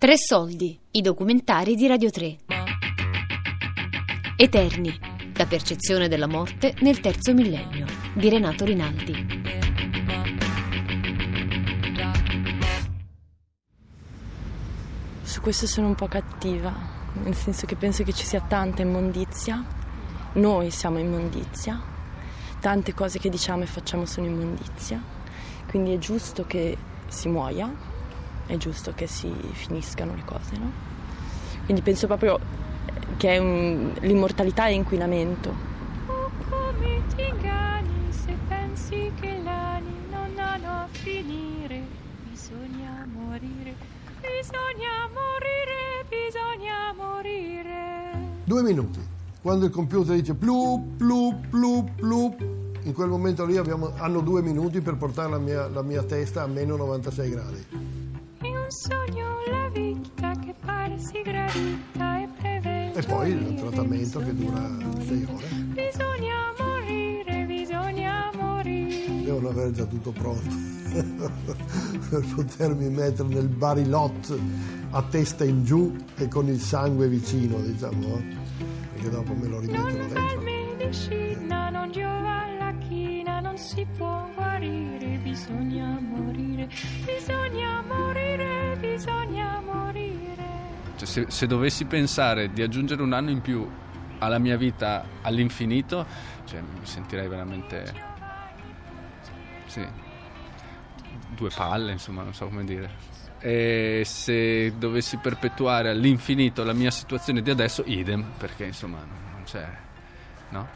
Tre soldi, i documentari di Radio 3. Eterni, la percezione della morte nel terzo millennio, di Renato Rinaldi. Su questo sono un po' cattiva, nel senso che penso che ci sia tanta immondizia, noi siamo immondizia, tante cose che diciamo e facciamo sono immondizia, quindi è giusto che si muoia, è giusto che si finiscano le cose, no? Quindi penso proprio che un, l'immortalità è inquinamento. Oh, come ti inganni se pensi che l'ani non hanno a finire. Bisogna morire, bisogna morire, bisogna morire. Due minuti. Quando il computer dice plu, plu, plu, plu, in quel momento lì abbiamo, hanno due minuti per portare la mia, la mia testa a meno 96 gradi sogno la vita che pare si gravita e prevede. E poi il trattamento che dura sei ore. Bisogna morire, bisogna morire. Devono avere già tutto pronto per potermi mettere nel barilotto a testa in giù e con il sangue vicino, diciamo, perché dopo me lo rimettono non dentro. medicina, non giova la china, non si può guarire, bisogna morire, bisogna morire bisogna morire. Cioè, se, se, dovessi pensare di aggiungere un anno in più alla mia vita all'infinito, cioè, mi sentirei veramente... Sì, due palle, insomma, non so come dire. E se dovessi perpetuare all'infinito la mia situazione di adesso, idem, perché insomma non c'è... no?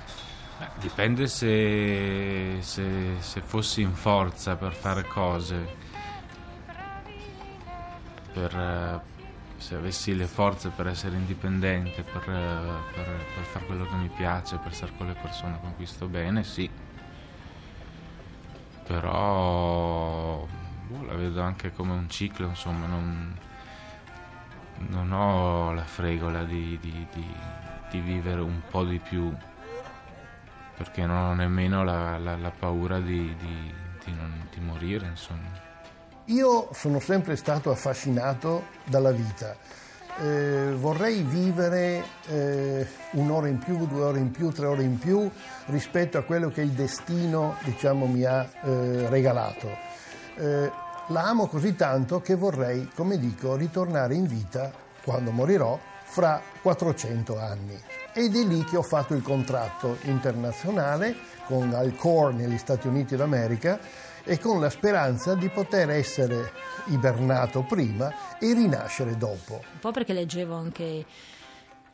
Beh, dipende se, se, se fossi in forza per fare cose per, eh, se avessi le forze per essere indipendente, per, eh, per, per fare quello che mi piace, per stare con le persone con cui sto bene, sì. Però boh, la vedo anche come un ciclo, insomma, non, non ho la fregola di, di, di, di, vivere un po' di più, perché non ho nemmeno la, la, la paura non, di morire, insomma. Io sono sempre stato affascinato dalla vita. Eh, vorrei vivere eh, un'ora in più, due ore in più, tre ore in più rispetto a quello che il destino diciamo, mi ha eh, regalato. Eh, la amo così tanto che vorrei, come dico, ritornare in vita quando morirò fra 400 anni. Ed è lì che ho fatto il contratto internazionale con Alcor negli Stati Uniti d'America e con la speranza di poter essere ibernato prima e rinascere dopo. Un po' perché leggevo anche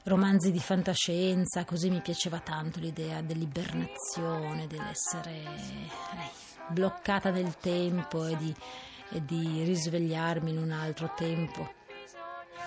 romanzi di fantascienza, così mi piaceva tanto l'idea dell'ibernazione, dell'essere eh, bloccata nel tempo e di, e di risvegliarmi in un altro tempo.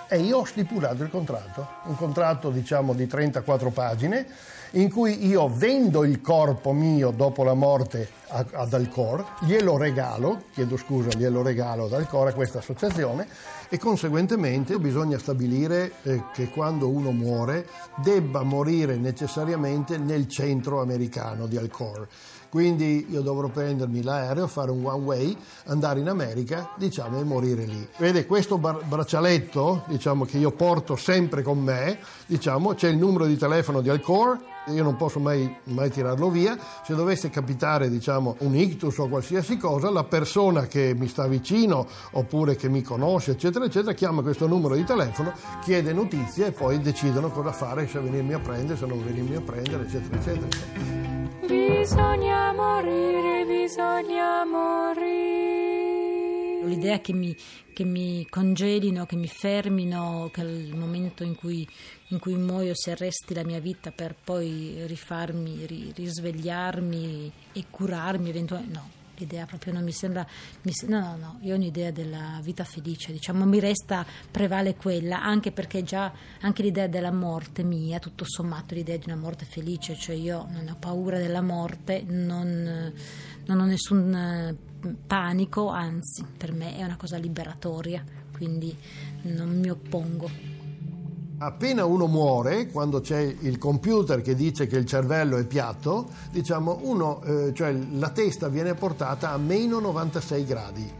E io ho stipulato il contratto, un contratto diciamo di 34 pagine, in cui io vendo il corpo mio dopo la morte ad Alcor, glielo regalo, chiedo scusa, glielo regalo ad Alcor a questa associazione e conseguentemente bisogna stabilire eh, che quando uno muore debba morire necessariamente nel centro americano di Alcor. Quindi io dovrò prendermi l'aereo, fare un one way, andare in America, diciamo, e morire lì. Vede, questo bar- braccialetto, diciamo, che io porto sempre con me, diciamo, c'è il numero di telefono di Alcor, io non posso mai, mai tirarlo via. Se dovesse capitare, diciamo, un ictus o qualsiasi cosa, la persona che mi sta vicino oppure che mi conosce, eccetera, eccetera, chiama questo numero di telefono, chiede notizie e poi decidono cosa fare, se venirmi a prendere, se non venirmi a prendere, eccetera, eccetera. Bisogna morire, bisogna morire. L'idea che mi, che mi congelino, che mi fermino, che al momento in cui, in cui muoio si arresti la mia vita per poi rifarmi, risvegliarmi e curarmi eventualmente. No, l'idea proprio non mi sembra, mi, no, no, no, io ho un'idea della vita felice, diciamo, mi resta, prevale quella, anche perché già anche l'idea della morte mia, tutto sommato l'idea di una morte felice, cioè io non ho paura della morte, non, non ho nessun eh, panico, anzi per me è una cosa liberatoria, quindi non mi oppongo. Appena uno muore, quando c'è il computer che dice che il cervello è piatto, diciamo uno, eh, cioè la testa viene portata a meno 96 gradi.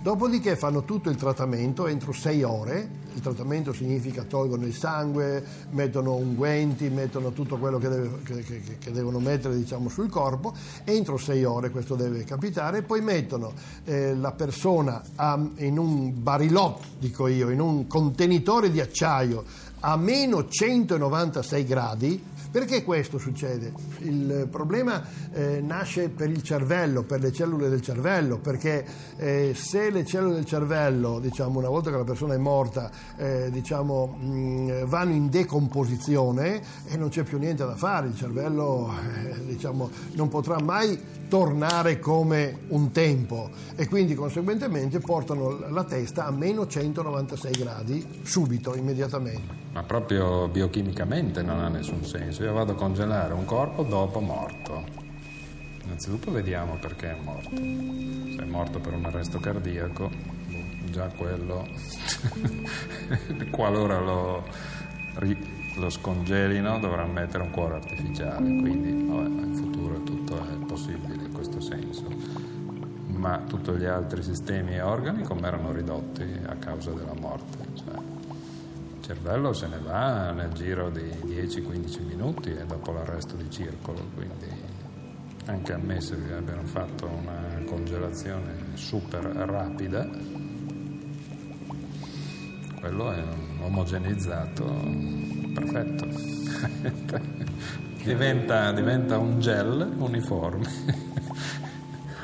Dopodiché fanno tutto il trattamento entro sei ore. Il trattamento significa tolgono il sangue, mettono unguenti, mettono tutto quello che, deve- che- che- che devono mettere diciamo, sul corpo. Entro sei ore questo deve capitare. Poi mettono eh, la persona a- in un barilotto, dico io, in un contenitore di acciaio a meno 196 gradi. Perché questo succede? Il problema eh, nasce per il cervello, per le cellule del cervello, perché eh, se le cellule del cervello, diciamo, una volta che la persona è morta, eh, diciamo, mh, vanno in decomposizione e non c'è più niente da fare, il cervello eh, diciamo, non potrà mai tornare come un tempo e quindi conseguentemente portano la testa a meno 196 gradi subito, immediatamente. Ma proprio biochimicamente non ha nessun senso. Io vado a congelare un corpo dopo morto. Innanzitutto vediamo perché è morto. Se è morto per un arresto cardiaco, boh, già quello, qualora lo, lo scongelino, dovranno mettere un cuore artificiale. Quindi vabbè, in futuro tutto è possibile in questo senso. Ma tutti gli altri sistemi e organi come erano ridotti a causa della morte. Cioè, cervello se ne va nel giro di 10-15 minuti e dopo l'arresto di circolo, quindi anche ammesso che abbiano fatto una congelazione super rapida, quello è un omogenizzato perfetto. diventa, diventa un gel uniforme.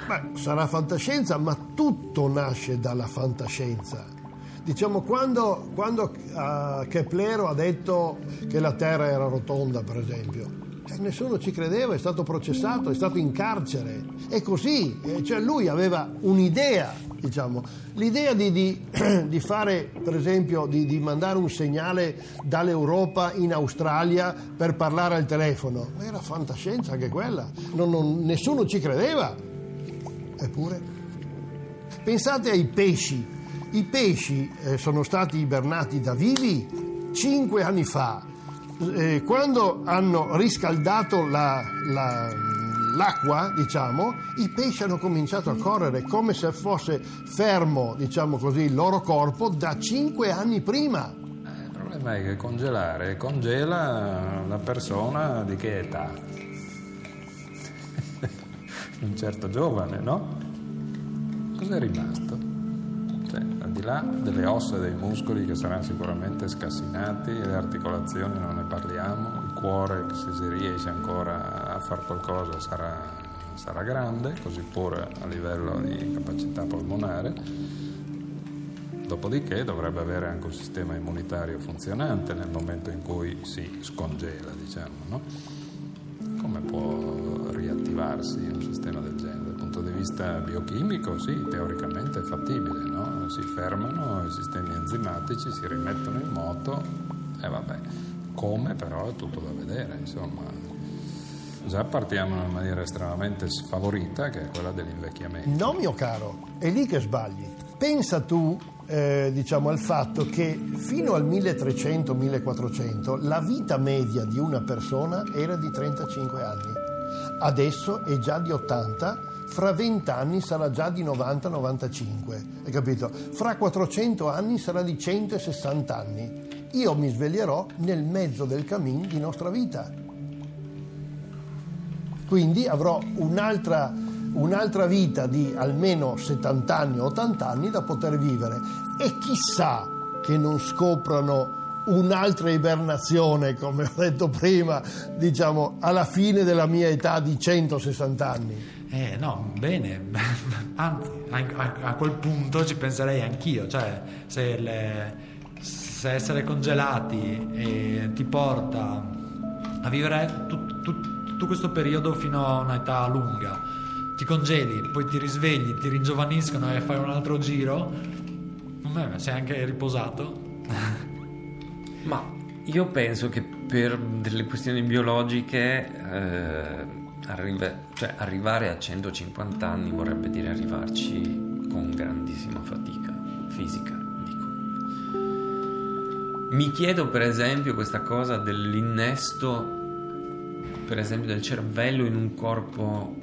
Beh, sarà fantascienza, ma tutto nasce dalla fantascienza. Diciamo, quando, quando uh, Keplero ha detto che la Terra era rotonda, per esempio, eh, nessuno ci credeva, è stato processato, è stato in carcere. È così, eh, cioè lui aveva un'idea, diciamo, l'idea di, di, di fare, per esempio, di, di, mandare un segnale dall'Europa in Australia per parlare al telefono. Era fantascienza anche quella, non, non, nessuno ci credeva. Eppure, pensate ai pesci. I pesci eh, sono stati ibernati da vivi cinque anni fa. Eh, quando hanno riscaldato la, la, l'acqua, diciamo, i pesci hanno cominciato a correre come se fosse fermo, diciamo così, il loro corpo da cinque anni prima. Eh, il problema è che congelare congela la persona di che età? un certo giovane, no? Cos'è rimasto? Di là delle ossa e dei muscoli che saranno sicuramente scassinati, le articolazioni non ne parliamo, il cuore, se si riesce ancora a fare qualcosa, sarà, sarà grande, così pure a livello di capacità polmonare. Dopodiché dovrebbe avere anche un sistema immunitario funzionante nel momento in cui si scongela, diciamo, no? Come può riattivarsi un sistema del genere? Dal punto di vista biochimico, sì, teoricamente è fattibile, no? Si fermano i sistemi enzimatici, si rimettono in moto e vabbè. Come però è tutto da vedere, insomma. Già partiamo in una maniera estremamente sfavorita che è quella dell'invecchiamento. No, mio caro, è lì che sbagli. Pensa tu eh, diciamo, al fatto che fino al 1300-1400 la vita media di una persona era di 35 anni. Adesso è già di 80, fra 20 anni sarà già di 90-95, hai capito? Fra 400 anni sarà di 160 anni. Io mi sveglierò nel mezzo del cammin di nostra vita. Quindi avrò un'altra un'altra vita di almeno 70 anni o 80 anni da poter vivere e chissà che non scoprano un'altra ibernazione, come ho detto prima, diciamo alla fine della mia età di 160 anni. Eh no, bene, anzi a, a quel punto ci penserei anch'io, cioè se, le, se essere congelati e ti porta a vivere tut, tut, tutto questo periodo fino a un'età lunga, ti congeli, poi ti risvegli, ti ringiovaniscono e fai un altro giro, beh, sei anche riposato. Ma io penso che per delle questioni biologiche eh, arriva, cioè arrivare a 150 anni vorrebbe dire arrivarci con grandissima fatica fisica. Mi chiedo per esempio questa cosa dell'innesto, per esempio del cervello in un corpo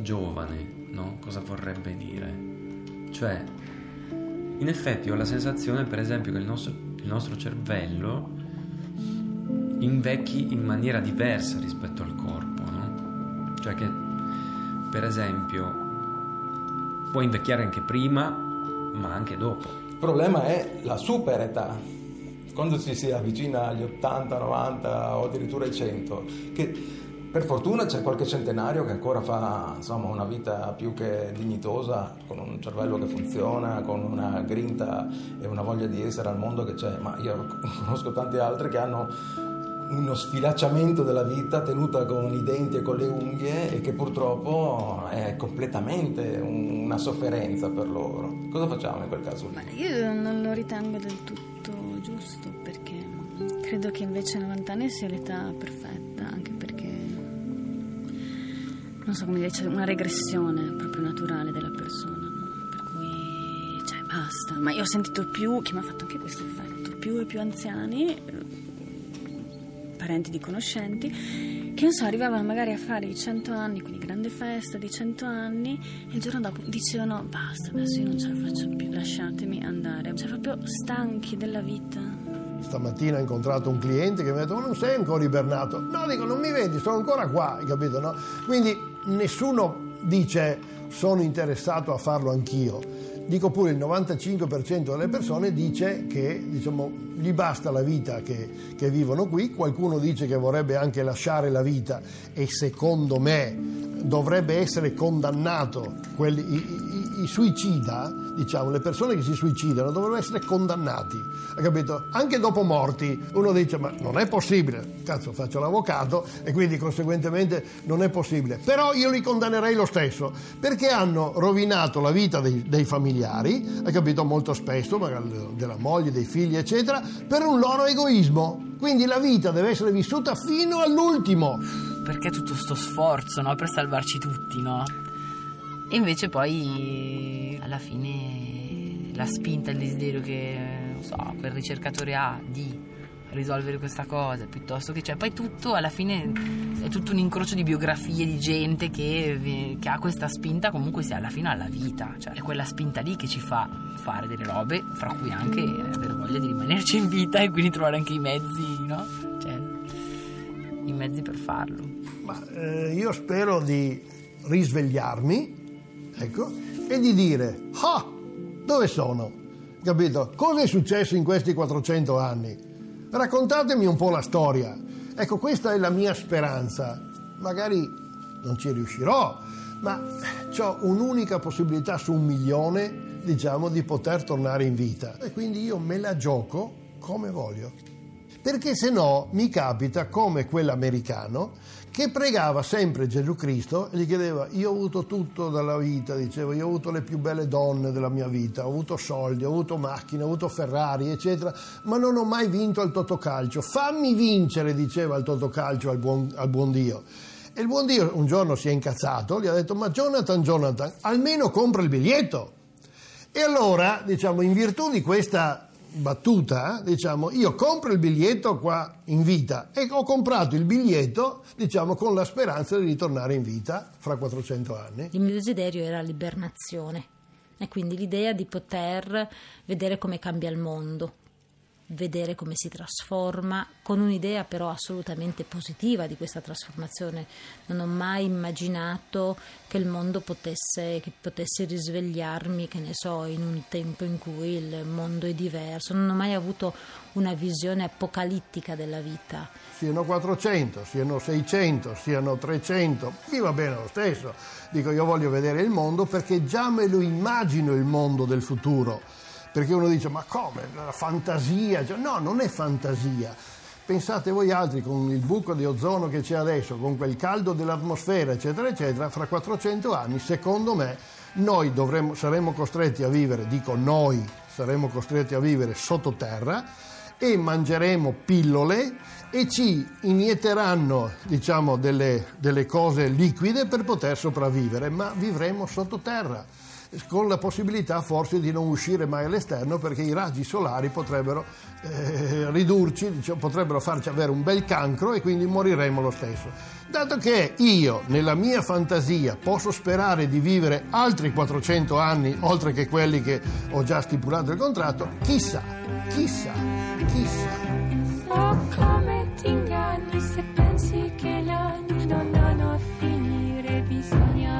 giovane, no? Cosa vorrebbe dire? Cioè, in effetti ho la sensazione, per esempio, che il nostro, il nostro cervello invecchi in maniera diversa rispetto al corpo? Cioè che, per esempio, può invecchiare anche prima, ma anche dopo. Il problema è la super età, quando ci si avvicina agli 80, 90 o addirittura ai 100, che per fortuna c'è qualche centenario che ancora fa insomma, una vita più che dignitosa, con un cervello che funziona, con una grinta e una voglia di essere al mondo che c'è, ma io conosco tanti altri che hanno uno sfilacciamento della vita tenuta con i denti e con le unghie e che purtroppo è completamente una sofferenza per loro. Cosa facciamo in quel caso? Ma io non lo ritengo del tutto giusto perché credo che invece 90 anni sia l'età perfetta, anche perché non so come dire, c'è una regressione proprio naturale della persona, per cui cioè basta. Ma io ho sentito più, che mi ha fatto anche questo effetto, più e più anziani parenti di conoscenti, che non so, arrivavano magari a fare i 100 anni, quindi grande festa di 100 anni, e il giorno dopo dicevano basta, adesso io non ce la faccio più, lasciatemi andare. Cioè proprio stanchi della vita. Stamattina ho incontrato un cliente che mi ha detto ma non sei ancora ibernato? No, dico non mi vedi, sono ancora qua, hai capito? No? Quindi nessuno dice sono interessato a farlo anch'io. Dico pure il 95% delle persone dice che diciamo, gli basta la vita che, che, vivono qui, qualcuno dice che vorrebbe anche lasciare la vita e secondo me dovrebbe essere condannato, quelli, i, i, i, suicida, diciamo, le persone che si suicidano dovrebbero essere condannati, hai capito? Anche dopo morti uno dice ma non è possibile, cazzo faccio l'avvocato e quindi conseguentemente non è possibile, però io li condannerei lo stesso perché hanno rovinato la vita dei, dei familiari, hai capito molto spesso, magari della moglie, dei figli eccetera, per un loro egoismo. Quindi la vita deve essere vissuta fino all'ultimo. Perché tutto sto sforzo, no? Per salvarci tutti, no? E invece poi alla fine la spinta, il desiderio che so, quel ricercatore ha di risolvere questa cosa piuttosto che cioè poi tutto alla fine è tutto un incrocio di biografie di gente che, che ha questa spinta comunque sia alla fine alla vita cioè è quella spinta lì che ci fa fare delle robe fra cui anche avere voglia di rimanerci in vita e quindi trovare anche i mezzi no? cioè i mezzi per farlo ma eh, io spero di risvegliarmi ecco e di dire ah dove sono capito cosa è successo in questi 400 anni Raccontatemi un po' la storia. Ecco, questa è la mia speranza. Magari non ci riuscirò, ma ho un'unica possibilità su un milione, diciamo, di poter tornare in vita. E quindi io me la gioco come voglio. Perché se no mi capita come quell'americano che pregava sempre Gesù Cristo e gli chiedeva io ho avuto tutto dalla vita, diceva io ho avuto le più belle donne della mia vita, ho avuto soldi, ho avuto macchine, ho avuto Ferrari, eccetera, ma non ho mai vinto al Totocalcio. Fammi vincere, diceva il Totocalcio al buon, al buon Dio. E il buon Dio un giorno si è incazzato, gli ha detto ma Jonathan, Jonathan, almeno compra il biglietto. E allora, diciamo, in virtù di questa battuta, diciamo, io compro il biglietto qua in vita e ho comprato il biglietto, diciamo, con la speranza di ritornare in vita fra 400 anni. Il mio desiderio era l'ibernazione e quindi l'idea di poter vedere come cambia il mondo, vedere come si trasforma, con un'idea però assolutamente positiva di questa trasformazione. Non ho mai immaginato che il mondo potesse, che potesse risvegliarmi, che ne so, in un tempo in cui il mondo è diverso. Non ho mai avuto una visione apocalittica della vita. Siano 400, siano 600, siano 300, mi va bene lo stesso. Dico, io voglio vedere il mondo perché già me lo immagino il mondo del futuro perché uno dice ma come, la fantasia, cioè, no, non è fantasia. Pensate voi altri con il buco di ozono che c'è adesso, con quel caldo dell'atmosfera, eccetera, eccetera, fra 400 anni, secondo me, noi dovremmo, saremo costretti a vivere, dico noi, saremo costretti a vivere sottoterra e mangeremo pillole e ci inietteranno diciamo, delle, delle cose liquide per poter sopravvivere, ma vivremo sottoterra con la possibilità forse di non uscire mai all'esterno perché i raggi solari potrebbero eh, ridurci, diciamo, potrebbero farci avere un bel cancro e quindi moriremo lo stesso. Dato che io, nella mia fantasia, posso sperare di vivere altri 400 anni oltre che quelli che ho già stipulato il contratto, chissà, chissà, chissà. Se pensi che anni non danno a finire, bisogna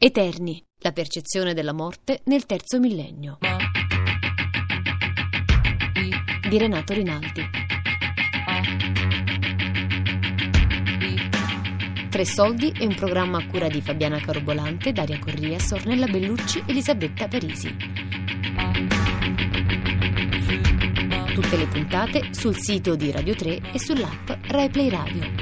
Eterni, la percezione della morte nel terzo millennio. Di Renato Rinaldi. Tre soldi è un programma a cura di Fabiana Carobolante, Daria Corria, Sornella Bellucci, Elisabetta Parisi. Tutte le puntate sul sito di Radio 3 e sull'app RaiPlay Radio.